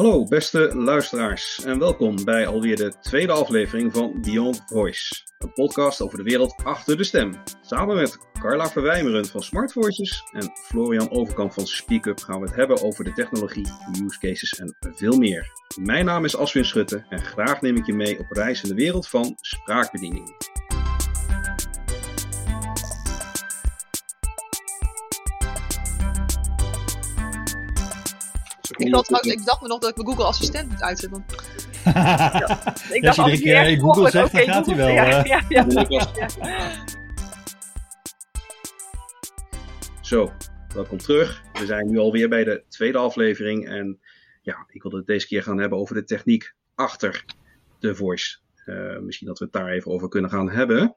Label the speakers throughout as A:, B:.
A: Hallo beste luisteraars en welkom bij alweer de tweede aflevering van Beyond Voice. Een podcast over de wereld achter de stem. Samen met Carla Verwijmeren van Smart en Florian Overkamp van SpeakUp gaan we het hebben over de technologie, use cases en veel meer. Mijn naam is Aswin Schutte en graag neem ik je mee op reis in de wereld van spraakbediening.
B: Ik, dacht, ik dacht me nog dat ik mijn Google Assistent moet uitzetten.
C: ja. Ik dacht, als je drie Google zegt, dan gaat hij wel. Ja, ja, ja,
A: Zo, welkom terug. We zijn nu alweer bij de tweede aflevering. En ja, ik wilde het deze keer gaan hebben over de techniek achter de voice. Uh, misschien dat we het daar even over kunnen gaan hebben.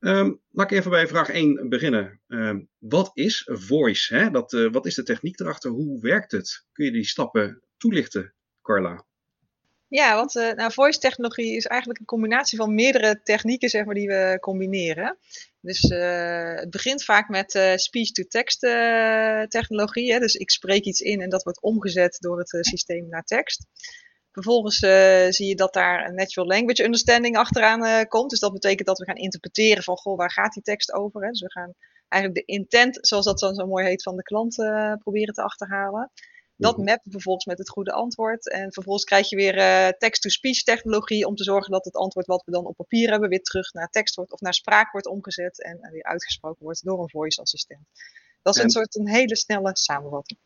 A: Um, laat ik even bij vraag 1 beginnen. Um, wat is voice? Hè? Dat, uh, wat is de techniek erachter? Hoe werkt het? Kun je die stappen toelichten, Carla?
B: Ja, want uh, nou, voice technologie is eigenlijk een combinatie van meerdere technieken zeg maar, die we combineren. Dus uh, het begint vaak met speech-to-text technologie. Hè? Dus ik spreek iets in en dat wordt omgezet door het systeem naar tekst. Vervolgens uh, zie je dat daar een natural language understanding achteraan uh, komt. Dus dat betekent dat we gaan interpreteren van, goh, waar gaat die tekst over? Hè? Dus we gaan eigenlijk de intent, zoals dat dan zo mooi heet, van de klant uh, proberen te achterhalen. Dat mhm. mappen vervolgens met het goede antwoord. En vervolgens krijg je weer text-to-speech technologie om te zorgen dat het antwoord wat we dan op papier hebben weer terug naar tekst wordt of naar spraak wordt omgezet en weer uitgesproken wordt door een voice assistent. Dat is een soort een hele snelle samenvatting.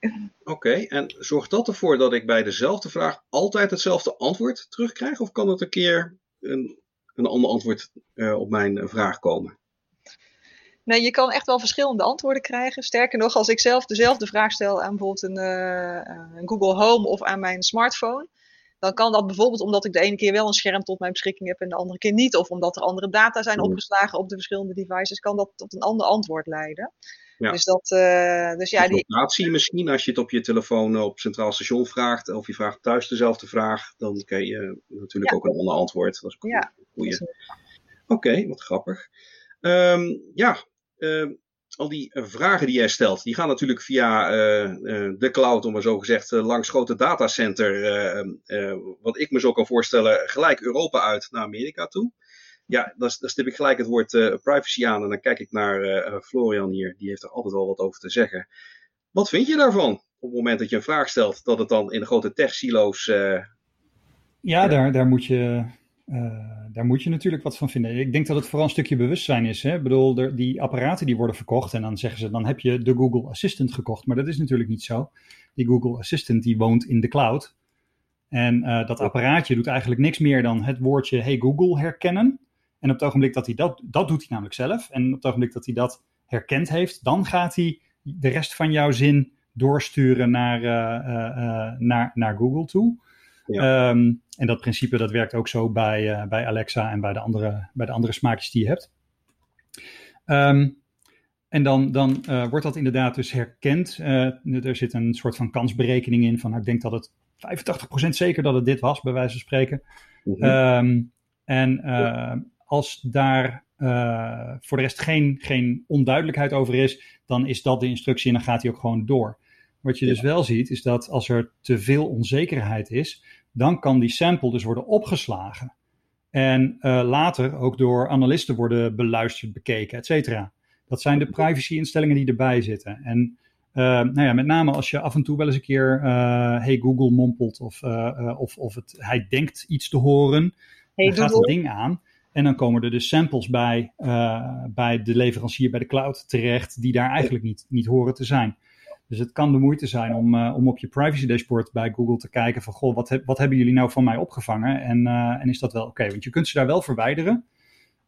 A: Oké, en zorgt dat ervoor dat ik bij dezelfde vraag altijd hetzelfde antwoord terugkrijg? Of kan het een keer een, een ander antwoord uh, op mijn vraag komen?
B: Nee, je kan echt wel verschillende antwoorden krijgen. Sterker nog, als ik zelf dezelfde vraag stel aan bijvoorbeeld een, uh, een Google Home of aan mijn smartphone, dan kan dat bijvoorbeeld omdat ik de ene keer wel een scherm tot mijn beschikking heb en de andere keer niet, of omdat er andere data zijn opgeslagen op de verschillende devices, kan dat tot een ander antwoord leiden. Ja. Dus dat, uh, dus ja,
A: die locatie misschien, als je het op je telefoon eh, op Centraal Station vraagt, of je vraagt thuis dezelfde vraag, dan krijg je natuurlijk ook een ander antwoord. Dat is een ja. Oké, okay, wat grappig. Um, ja, uh, al die vragen die jij stelt, die gaan natuurlijk via uh, de cloud, om maar zo gezegd, langs grote datacenter, wat ik me zo kan voorstellen, gelijk Europa uit naar Amerika toe. Ja, dan, stip ik gelijk het woord uh, privacy aan en dan kijk ik naar uh, Florian hier. Die heeft er altijd wel wat over te zeggen. Wat vind je daarvan? Op het moment dat je een vraag stelt, dat het dan in de grote tech-silo's. Uh,
C: ja, daar, daar, moet je, daar moet je natuurlijk wat van vinden. Ik denk dat het vooral een stukje bewustzijn is. Hè? Ik bedoel, er, die apparaten die worden verkocht en dan zeggen ze, dan heb je de Google Assistant gekocht. Maar dat is natuurlijk niet zo. Die Google Assistant die woont in de cloud. En dat apparaatje doet eigenlijk niks meer dan het woordje Hey Google herkennen. En op het ogenblik dat hij dat, dat doet hij namelijk zelf. En op het ogenblik dat hij dat herkend heeft, dan gaat hij de rest van jouw zin doorsturen naar, uh, uh, naar, naar Google toe. Ja. Um, en dat principe dat werkt ook zo bij, uh, bij Alexa en bij de andere, bij de andere smaakjes die je hebt. Um, en dan, dan wordt dat inderdaad dus herkend. er zit een soort van kansberekening in van, nou, ik denk dat het 85% zeker dat het dit was, bij wijze van spreken. Mm -hmm. um, en als daar uh, voor de rest geen, geen onduidelijkheid over is, dan is dat de instructie en dan gaat hij ook gewoon door. Wat je dus wel ziet, is dat als er te veel onzekerheid is, dan kan die sample dus worden opgeslagen. En uh, later ook door analisten worden beluisterd, bekeken, et cetera. Dat zijn de privacy-instellingen die erbij zitten. En uh, nou ja, met name als je af en toe wel eens een keer Hey Google mompelt of, of, of het, hij denkt iets te horen, hey, dan gaat het ding aan. En dan komen er dus samples bij, uh, bij de leverancier, bij de cloud terecht, die daar eigenlijk niet, niet horen te zijn. Dus het kan de moeite zijn om, uh, om op je privacy dashboard bij Google te kijken van, goh, wat, wat hebben jullie nou van mij opgevangen? En, uh, en is dat wel oké? Okay? Want je kunt ze daar wel verwijderen.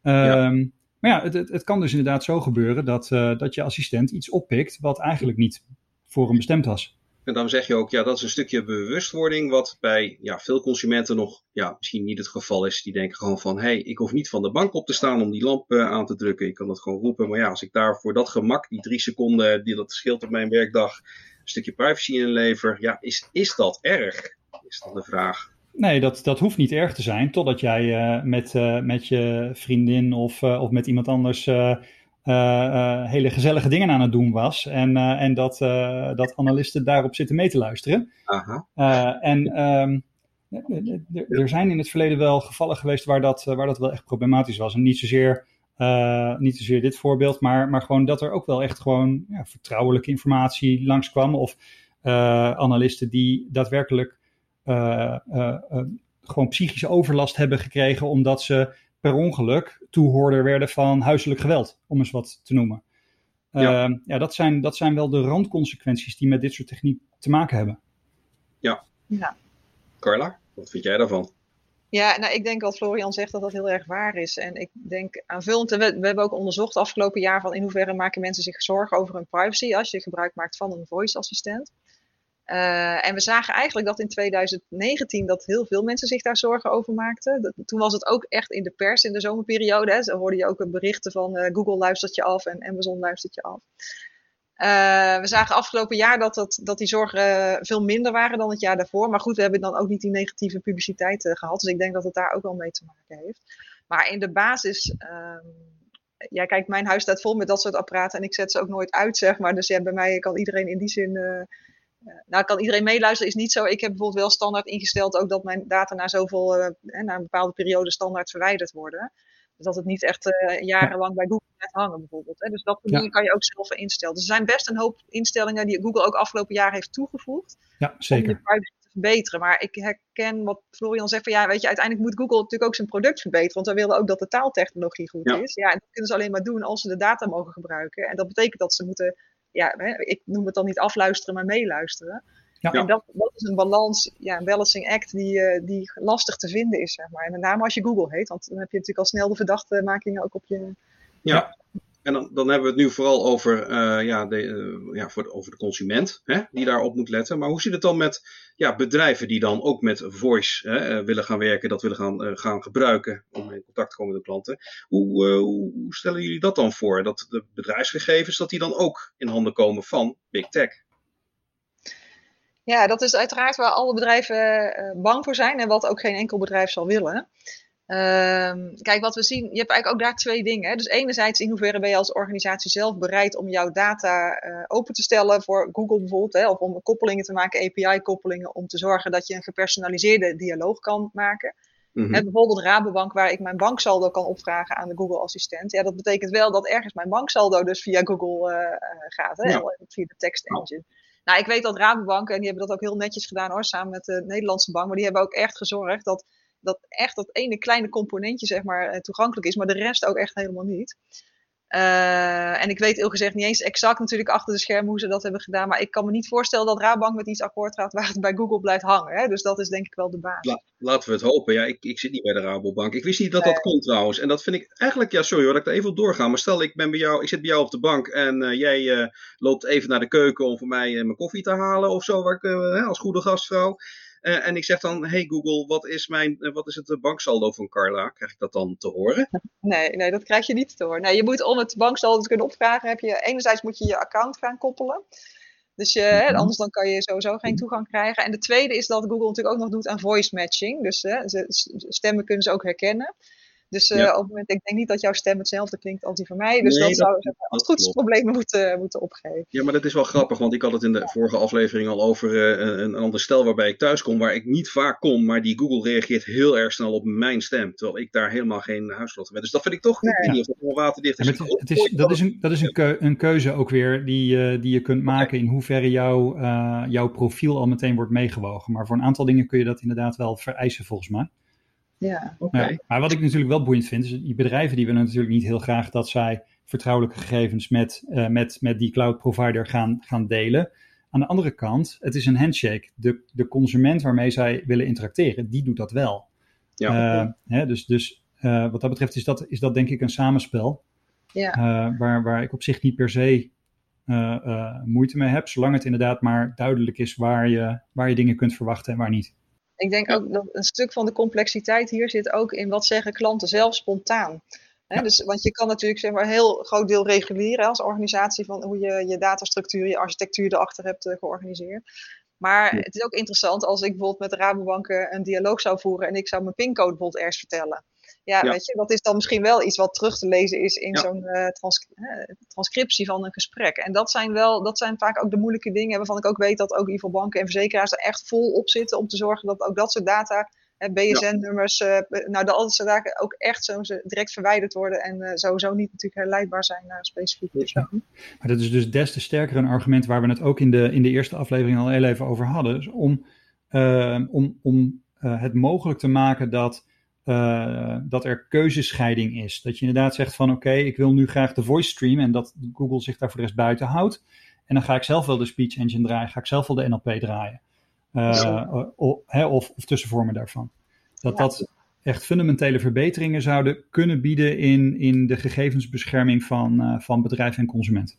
C: Um, ja. Maar ja, het, het, het, kan dus inderdaad zo gebeuren dat, dat je assistent iets oppikt wat eigenlijk niet voor hem bestemd was.
A: En dan zeg je ook, ja, dat is een stukje bewustwording, wat bij ja, veel consumenten nog ja, misschien niet het geval is. Die denken gewoon van, hé, hey, ik hoef niet van de bank op te staan om die lamp uh, aan te drukken. Ik kan dat gewoon roepen. Maar ja, als ik daar voor dat gemak, die drie seconden, die dat scheelt op mijn werkdag, een stukje privacy inlever, ja, is, is dat erg? Is dan de vraag.
C: Nee, dat, dat hoeft niet erg te zijn, totdat jij uh, met, uh, met je vriendin of, of met iemand anders hele gezellige dingen aan het doen was. En, en dat, dat analisten daarop zitten mee te luisteren. Aha. en ehm, er zijn in het verleden wel gevallen geweest waar dat, waar dat wel echt problematisch was. En niet zozeer, niet zozeer dit voorbeeld, maar, maar gewoon dat er ook wel echt gewoon ja, vertrouwelijke informatie langskwam. Of analisten die daadwerkelijk gewoon psychische overlast hebben gekregen omdat ze per ongeluk toehoorder werden van huiselijk geweld, om eens wat te noemen. Ja, uh, ja dat, zijn, dat zijn wel de randconsequenties die met dit soort techniek te maken hebben.
A: Ja. ja. Carla, wat vind jij daarvan?
B: Ja, nou, ik denk wat Florian zegt dat dat heel erg waar is. En ik denk aanvullend, we, we hebben ook onderzocht afgelopen jaar van in hoeverre maken mensen zich zorgen over hun privacy als je gebruik maakt van een voice assistent. Uh, en we zagen eigenlijk dat in 2019 dat heel veel mensen zich daar zorgen over maakten. toen was het ook echt in de pers in de zomerperiode. Hè. Dan hoorde je ook berichten van uh, Google luistert je af en Amazon luistert je af. Uh, we zagen afgelopen jaar dat, dat, die zorgen veel minder waren dan het jaar daarvoor. Maar goed, we hebben dan ook niet die negatieve publiciteit gehad. Dus ik denk dat het daar ook wel mee te maken heeft. Maar in de basis ehm, ja, kijk, mijn huis staat vol met dat soort apparaten en ik zet ze ook nooit uit, zeg maar. Dus ja, bij mij kan iedereen in die zin nou, kan iedereen meeluisteren, is niet zo. Ik heb bijvoorbeeld wel standaard ingesteld ook dat mijn data na zoveel, uh, na een bepaalde periode standaard verwijderd worden. Dus dat het niet echt uh, jarenlang bij Google blijft hangen bijvoorbeeld. Hè. Dus dat soort dingen kan je ook zelf instellen. Dus er zijn best een hoop instellingen die Google ook afgelopen jaar heeft toegevoegd.
C: Ja, zeker. Om
B: de privacy te verbeteren. Maar ik herken wat Florian zegt van ja, weet je, uiteindelijk moet Google natuurlijk ook zijn product verbeteren. Want wij willen ook dat de taaltechnologie goed is. Ja, en dat kunnen ze alleen maar doen als ze de data mogen gebruiken. En dat betekent dat ze moeten ja, ik noem het dan niet afluisteren, maar meeluisteren. Ja. En dat, dat, is een balans, ja, een balancing act die, uh, die lastig te vinden is, zeg maar. En met name als je Google heet, want dan heb je natuurlijk al snel de verdachte ook op je...
A: Ja, en dan, dan hebben we het nu vooral over, uh, ja, de, uh, ja, voor over de consument, hè, die daarop moet letten. Maar hoe zit het dan met ja, bedrijven die dan ook met voice hè, willen gaan werken, dat willen gaan, gaan gebruiken om in contact te komen met de klanten? Hoe, hoe stellen jullie dat dan voor? Dat de bedrijfsgegevens, dat die dan ook in handen komen van Big Tech?
B: Ja, dat is uiteraard waar alle bedrijven bang voor zijn en wat ook geen enkel bedrijf zal willen. Um, kijk, wat we zien, je hebt eigenlijk ook daar twee dingen. Hè. Dus enerzijds, in hoeverre ben je als organisatie zelf bereid om jouw data uh, open te stellen voor Google bijvoorbeeld, hè, of om koppelingen te maken, API-koppelingen, om te zorgen dat je een gepersonaliseerde dialoog kan maken. Mm -hmm. bijvoorbeeld Rabobank, waar ik mijn banksaldo kan opvragen aan de Google Assistent. Ja, dat betekent wel dat ergens mijn banksaldo dus via Google uh, gaat, hè, ja. via de text engine. Nou, ik weet dat Rabobank, en die hebben dat ook heel netjes gedaan hoor, samen met de Nederlandse bank, maar die hebben ook echt gezorgd dat dat echt dat ene kleine componentje zeg maar eh, toegankelijk is, maar de rest ook echt helemaal niet. Uh, en ik weet eerlijk gezegd niet eens exact natuurlijk achter de schermen hoe ze dat hebben gedaan. Maar ik kan me niet voorstellen dat Rabank met iets akkoord gaat waar het bij Google blijft hangen. Hè? Dus dat is denk ik wel de basis.
A: laten we het hopen. Ja, ik, ik zit niet bij de Rabobank. Ik wist niet dat dat kon trouwens. En dat vind ik eigenlijk, ja sorry hoor dat ik er even op doorga. Maar stel ik ben bij jou, ik zit bij jou op de bank en uh, jij uh, loopt even naar de keuken om voor mij mijn koffie te halen of zo. Waar ik, als goede gastvrouw. Uh, en ik zeg dan, hey Google, wat is, mijn, uh, wat is het banksaldo van Carla? Krijg ik dat dan te horen?
B: Nee, nee, dat krijg je niet te horen. Nee, je moet om het banksaldo te kunnen opvragen, heb je, enerzijds moet je je account gaan koppelen. Dus je, -hmm. anders dan kan je sowieso geen toegang krijgen. En de tweede is dat Google natuurlijk ook nog doet aan voice matching. Dus uh, stemmen kunnen ze ook herkennen. Dus uh, op het moment, ik denk niet dat jouw stem hetzelfde klinkt als die van mij. Dus nee, dat, dat, zou als het goed is problemen moeten, moeten opgeven.
A: Ja, maar dat is wel grappig, want ik had het in de vorige aflevering al over uh, een, een, ander stel waarbij ik thuis kom, waar ik niet vaak kom, maar die Google reageert heel erg snel op mijn stem, terwijl ik daar helemaal geen huisslot heb. Dus dat vind ik toch nee. niet of het waterdicht is.
C: Het, het is dat is, een, dat is een, keu, een keuze ook weer die, uh, die je kunt maken in hoeverre jouw, jouw profiel al meteen wordt meegewogen. Maar voor een aantal dingen kun je dat inderdaad wel vereisen volgens mij.
B: Ja, okay.
C: maar wat ik natuurlijk wel boeiend vind, is die bedrijven die willen natuurlijk niet heel graag dat zij vertrouwelijke gegevens met, uh, met, met die cloud provider gaan, gaan delen. Aan de andere kant, het is een handshake. De, de consument waarmee zij willen interacteren, die doet dat wel. Ja. Uh, hè, dus dus uh, wat dat betreft is dat, is dat denk ik een samenspel. Ja. waar, waar ik op zich niet per se moeite mee heb, zolang het inderdaad maar duidelijk is waar je, waar je dingen kunt verwachten en waar niet.
B: Ik denk ook dat een stuk van de complexiteit hier zit ook in wat zeggen klanten zelf spontaan. He, dus, want je kan natuurlijk zeg maar, een heel groot deel reguleren als organisatie van hoe je je datastructuur, je architectuur erachter hebt uh, georganiseerd. Maar het is ook interessant als ik bijvoorbeeld met de Rabobank een dialoog zou voeren en ik zou mijn pincode bijvoorbeeld ergens vertellen. Ja, weet je, dat is dan misschien wel iets wat terug te lezen is in zo'n uh, transcriptie van een gesprek. En dat zijn wel, dat zijn vaak ook de moeilijke dingen waarvan ik ook weet dat ook in ieder geval banken en verzekeraars er echt vol op zitten om te zorgen dat ook dat soort data BSN-nummers, uh, nou, de andere zaken ook echt zo direct verwijderd worden en uh, sowieso niet natuurlijk herleidbaar zijn naar een specifieke persoon.
C: Maar dat is dus des te sterker een argument waar we het ook in de, in de eerste aflevering al heel even over hadden, dus om, uh, om, om het mogelijk te maken dat, dat er keuzescheiding is. Dat je inderdaad zegt van oké, ik wil nu graag de voice stream en dat Google zich daar voor de rest buiten houdt. En dan ga ik zelf wel de speech engine draaien, ga ik zelf wel de NLP draaien. Uh, of, of tussenvormen daarvan. Dat dat echt fundamentele verbeteringen zouden kunnen bieden in, in de gegevensbescherming van, uh, van bedrijven en consumenten.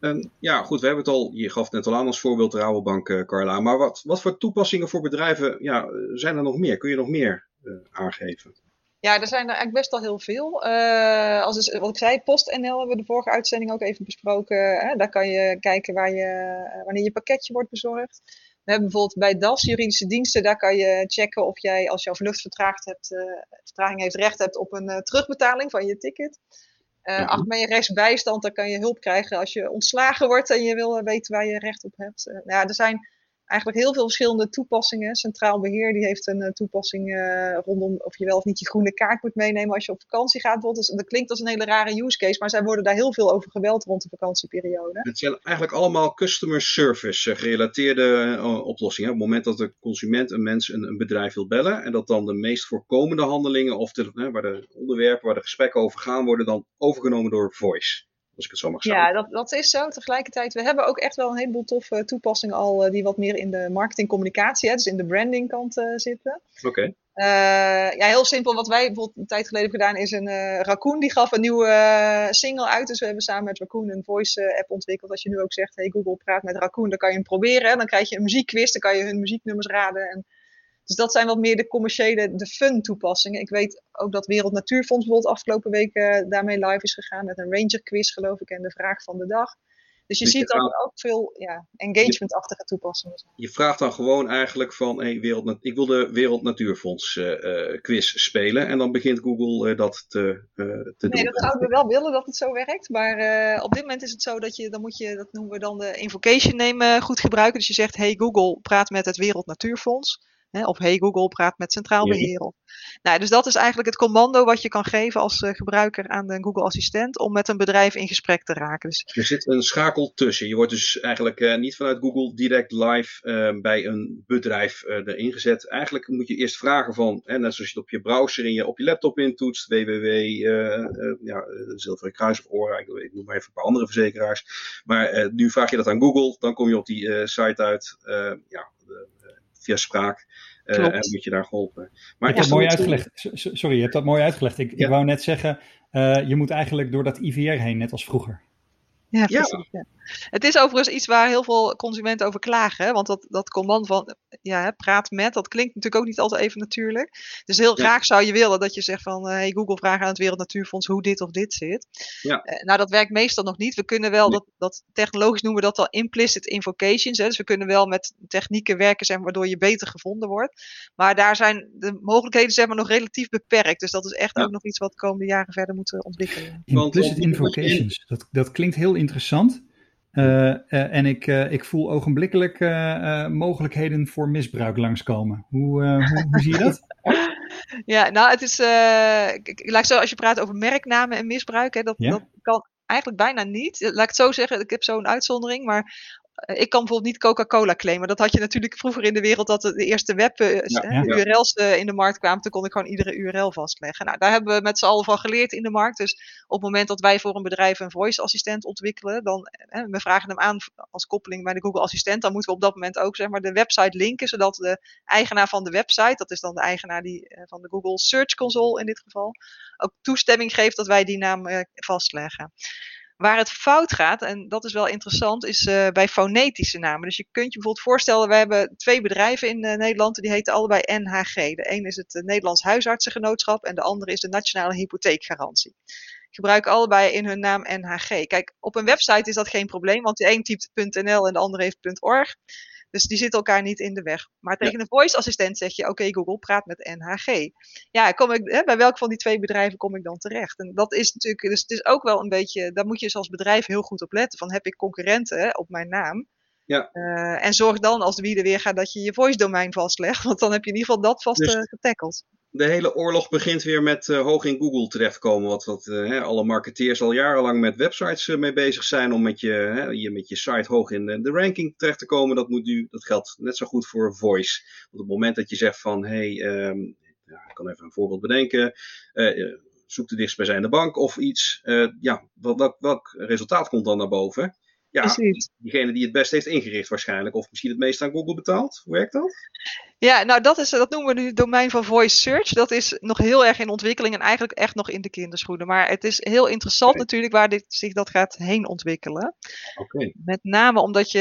A: Um, ja, goed, we hebben het al, je gaf net al aan als voorbeeld de Rabobank, uh, Carla. Maar wat, wat voor toepassingen voor bedrijven ja, zijn er nog meer? Kun je nog meer aangeven?
B: Ja, er zijn er eigenlijk best al heel veel. Uh, als is, wat ik zei, PostNL hebben we de vorige uitzending ook even besproken. Hè? Daar kan je kijken waar je, wanneer je pakketje wordt bezorgd. We hebben bijvoorbeeld bij DAS, juridische diensten, daar kan je checken of jij, als jouw vlucht vertraagd hebt, uh, vertraging heeft, recht hebt op een uh, terugbetaling van je ticket. Uh, -hmm. je rechtsbijstand, dan kan je hulp krijgen als je ontslagen wordt en je wil weten waar je recht op hebt. nou ja, er zijn eigenlijk heel veel verschillende toepassingen. Centraal Beheer die heeft een uh, toepassing uh, rondom of je wel of niet je groene kaart moet meenemen als je op vakantie gaat. Dus dat klinkt als een hele rare use case, maar zij worden daar heel veel over geweld rond de vakantieperiode.
A: Het zijn eigenlijk allemaal customer service gerelateerde uh, oplossingen. Op het moment dat de consument een mens een, een, bedrijf wil bellen en dat dan de meest voorkomende handelingen of de, waar de onderwerpen waar de gesprekken over gaan worden dan overgenomen door voice als ik het zo mag zeggen.
B: Ja, dat, dat is zo. Tegelijkertijd, we hebben ook echt wel een heleboel toffe toepassingen al uh, die wat meer in de marketingcommunicatie, hè, dus in de branding kant uh, zitten.
A: Oké. Okay.
B: Uh, ja, heel simpel. Wat wij bijvoorbeeld een tijd geleden hebben gedaan is een Raccoon die gaf een nieuwe single uit. Dus we hebben samen met Raccoon een voice app ontwikkeld. Als je nu ook zegt, hey Google praat met Raccoon, dan kan je hem proberen. Dan krijg je een muziekquiz, dan kan je hun muzieknummers raden. En dus dat zijn wat meer de commerciële, de fun toepassingen. Ik weet ook dat Wereld Natuurfonds bijvoorbeeld afgelopen week uh, daarmee live is gegaan met een ranger quiz geloof ik en de vraag van de dag. Dus je dus ziet er ook veel ja, engagement-achtige toepassingen.
A: Je vraagt dan gewoon eigenlijk van, hey, wereld, ik wil de Wereld Natuurfonds uh, uh, quiz spelen. En dan begint Google uh, dat te, te
B: nee,
A: doen.
B: Nee, dat zouden we wel willen dat het zo werkt. Maar op dit moment is het zo dat je, dan moet je, dat noemen we dan de invocation name goed gebruiken. Dus je zegt, hey Google, praat met het Wereld Natuurfonds. Hè, of hey Google, praat met centraal beheer. Nou, dus dat is eigenlijk het commando wat je kan geven als uh, gebruiker aan de Google Assistent om met een bedrijf in gesprek te raken. Dus...
A: Er zit een schakel tussen. Je wordt dus eigenlijk uh, niet vanuit Google direct live uh, bij een bedrijf erin gezet. Eigenlijk moet je eerst vragen van, hè, net zoals je het op je browser en je op je laptop intoetst, www, ja, Zilveren Kruis of Ora, ik, ik noem maar even een paar andere verzekeraars. Maar nu vraag je dat aan Google, dan kom je op die site uit. ja, via spraak. Uh, en moet je daar geholpen.
C: Maar je hebt dat mooi uitgelegd. Sorry, je hebt dat mooi uitgelegd. Ik, ja. ik wou net zeggen, uh, je moet eigenlijk door dat IVR heen, net als vroeger.
B: Ja, precies. Ja. Het is overigens iets waar heel veel consumenten over klagen. Hè? Want dat, dat command van ja, praat met, dat klinkt natuurlijk ook niet altijd even natuurlijk. Dus heel ja. graag zou je willen dat je zegt van uh, hey Google vraag aan het Wereld Natuurfonds hoe dit of dit zit.
A: Ja.
B: Uh, nou, dat werkt meestal nog niet. We kunnen wel, nee. dat, dat technologisch noemen we dat al implicit invocations. Hè? Dus we kunnen wel met technieken werken waardoor je beter gevonden wordt. Maar daar zijn de mogelijkheden zeg maar, nog relatief beperkt. Dus dat is echt ook nog iets wat de komende jaren verder moeten ontwikkelen.
C: Implicit invocations, dat, dat klinkt heel interessant. Uh, uh, en ik, uh, ik voel ogenblikkelijk mogelijkheden voor misbruik langskomen. Hoe, hoe, hoe zie je dat?
B: ja, nou, het is. laat zo, als je praat over merknamen en misbruik, hè, dat, ja? dat kan eigenlijk bijna niet. Laat ik het zo zeggen, ik heb zo'n uitzondering, maar ik kan bijvoorbeeld niet Coca-Cola claimen. Dat had je natuurlijk vroeger in de wereld dat de eerste web ja, ja. URL's in de markt kwamen. Toen kon ik gewoon iedere URL vastleggen. Nou, daar hebben we met z'n allen van geleerd in de markt. Dus op het moment dat wij voor een bedrijf een voice assistent ontwikkelen, dan hè, we vragen hem aan als koppeling bij de Google Assistent, dan moeten we op dat moment ook zeg maar de website linken, zodat de eigenaar van de website, dat is dan de eigenaar die, van de Google Search Console in dit geval, ook toestemming geeft dat wij die naam vastleggen. Waar het fout gaat, en dat is wel interessant, is uh, bij fonetische namen. Dus je kunt je bijvoorbeeld voorstellen, we hebben twee bedrijven in uh, Nederland, die heten allebei NHG. De een is het uh, Nederlands Huisartsengenootschap en de andere is de Nationale Hypotheekgarantie. Gebruiken allebei in hun naam NHG. Kijk, op een website is dat geen probleem, want de een typt .nl en de andere heeft .org. Dus die zitten elkaar niet in de weg. Maar tegen een voice assistent zeg je, oké Google, praat met NHG. Ja, kom ik, hè, bij welk van die twee bedrijven kom ik dan terecht? En dat is natuurlijk, dus het is ook wel een beetje, daar moet je als bedrijf heel goed op letten. Van heb ik concurrenten hè, op mijn naam?
A: Ja.
B: Uh, en zorg dan als de wie er weer gaat dat je je voice domein vastlegt. Want dan heb je in ieder geval dat vast dus, getackeld
A: de hele oorlog begint weer met uh, hoog in Google terechtkomen. Wat, wat hè, alle marketeers al jarenlang met websites uh, mee bezig zijn om met je, je, met je site hoog in de, ranking terecht te komen. Dat, moet nu, dat geldt net zo goed voor voice. Op het moment dat je zegt van hé, hey, ja, ik kan even een voorbeeld bedenken. zoek de dichtstbijzijnde bank of iets. ja, wat, welk, welk resultaat komt dan naar boven? Ja, Precies. diegene die het best heeft ingericht waarschijnlijk. Of misschien het meest aan Google betaalt. Hoe werkt dat?
B: Ja, nou dat, is, dat noemen we nu het domein van voice search. Dat is nog heel erg in ontwikkeling en eigenlijk echt nog in de kinderschoenen. Maar het is heel interessant natuurlijk waar dit, zich dat gaat heen ontwikkelen.
A: Okay.
B: Met name omdat je,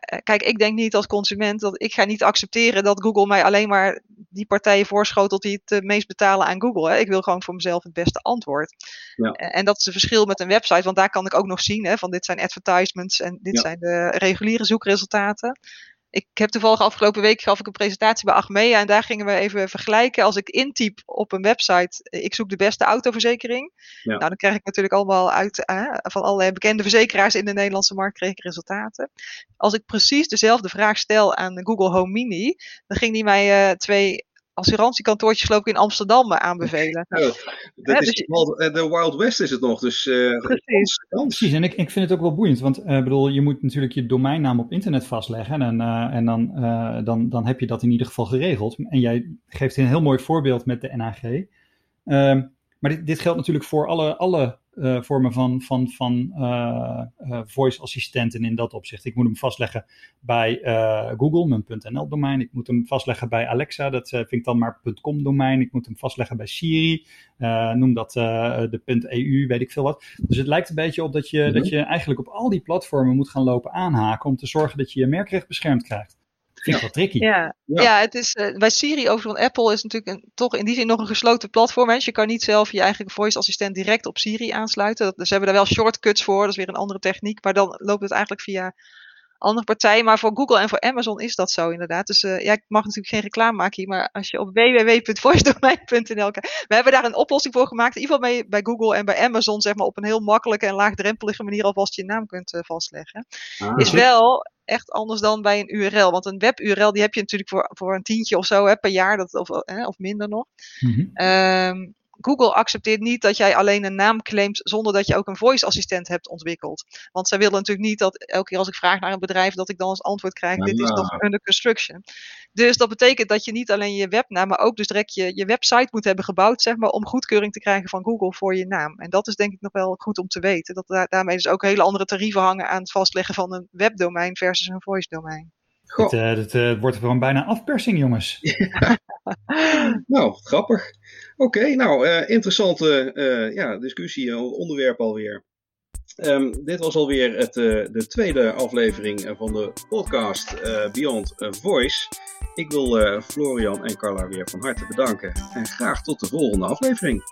B: eh, kijk ik denk niet als consument dat ik ga niet accepteren dat Google mij alleen maar die partijen voorschotelt die het meest betalen aan Google. Hè. Ik wil gewoon voor mezelf het beste antwoord. Ja. En dat is het verschil met een website, want daar kan ik ook nog zien hè, van dit zijn advertisements en dit zijn de reguliere zoekresultaten ik heb toevallig afgelopen week gaf ik een presentatie bij Achmea en daar gingen we even vergelijken. Als ik intyp op een website, eh, ik zoek de beste autoverzekering. Nou, dan krijg ik natuurlijk allemaal uit eh, van allerlei bekende verzekeraars in de Nederlandse markt kreeg ik resultaten. Als ik precies dezelfde vraag stel aan Google Home Mini, dan ging die mij uh, twee assurantiekantoortjes geloof ik in Amsterdam eh, aanbevelen.
A: Oh, dat is dus, de Wild West is het nog, dus uh,
C: precies. precies. en ik, ik vind het ook wel boeiend, want uh, bedoel, je moet natuurlijk je domeinnaam op internet vastleggen en, uh, en dan, dan, dan heb je dat in ieder geval geregeld. En jij geeft een heel mooi voorbeeld met de NAG. Ehm, maar dit, dit geldt natuurlijk voor alle, alle uh, vormen van, van, van uh, uh, voice assistenten in dat opzicht. Ik moet hem vastleggen bij Google, mijn .nl domein. Ik moet hem vastleggen bij Alexa, dat vind ik dan maar .com domein. Ik moet hem vastleggen bij Siri, noem dat de .eu, weet ik veel wat. Dus het lijkt een beetje op dat je, mm -hmm. dat je eigenlijk op al die platformen moet gaan lopen aanhaken om te zorgen dat je je merkrecht beschermd krijgt. Vind ik wel tricky.
B: Ja, ja. ja het is, uh, bij Siri overigens, van Apple is natuurlijk een, toch in die zin nog een gesloten platform. Hè? Dus je kan niet zelf je eigen voice assistent direct op Siri aansluiten. Dat, dus ze hebben daar wel shortcuts voor, dat is weer een andere techniek. Maar dan loopt het eigenlijk via andere partijen. Maar voor Google en voor Amazon is dat zo inderdaad. Dus uh, ja, ik mag natuurlijk geen reclame maken hier. Maar als je op www.voicedomein.nl kijkt. We hebben daar een oplossing voor gemaakt. In ieder geval bij, bij Google en bij Amazon. Zeg maar op een heel makkelijke en laagdrempelige manier alvast je naam kunt uh, vastleggen. Ah, is wel echt anders dan bij een URL. Want een web-URL die heb je natuurlijk voor, voor een tientje of zo hè, per jaar, dat, of, hè, of minder nog. Mm -hmm. Google accepteert niet dat jij alleen een naam claimt zonder dat je ook een voice assistent hebt ontwikkeld. Want zij willen natuurlijk niet dat elke keer als ik vraag naar een bedrijf dat ik dan als antwoord krijg, dit is nog under construction. Dus dat betekent dat je niet alleen je webnaam, maar ook dus direct je, je website moet hebben gebouwd, zeg maar, om goedkeuring te krijgen van Google voor je naam. En dat is denk ik nog wel goed om te weten. Dat daar, daarmee dus ook hele andere tarieven hangen aan het vastleggen van een webdomein versus een voice domein.
C: Het, uh, het uh, wordt gewoon bijna afpersing, jongens.
A: nou, grappig. Oké, nou, uh, interessante ja, discussie, onderwerp alweer. Um, dit was alweer het, de tweede aflevering van de podcast Beyond Voice. Ik wil Florian en Carla weer van harte bedanken en graag tot de volgende aflevering.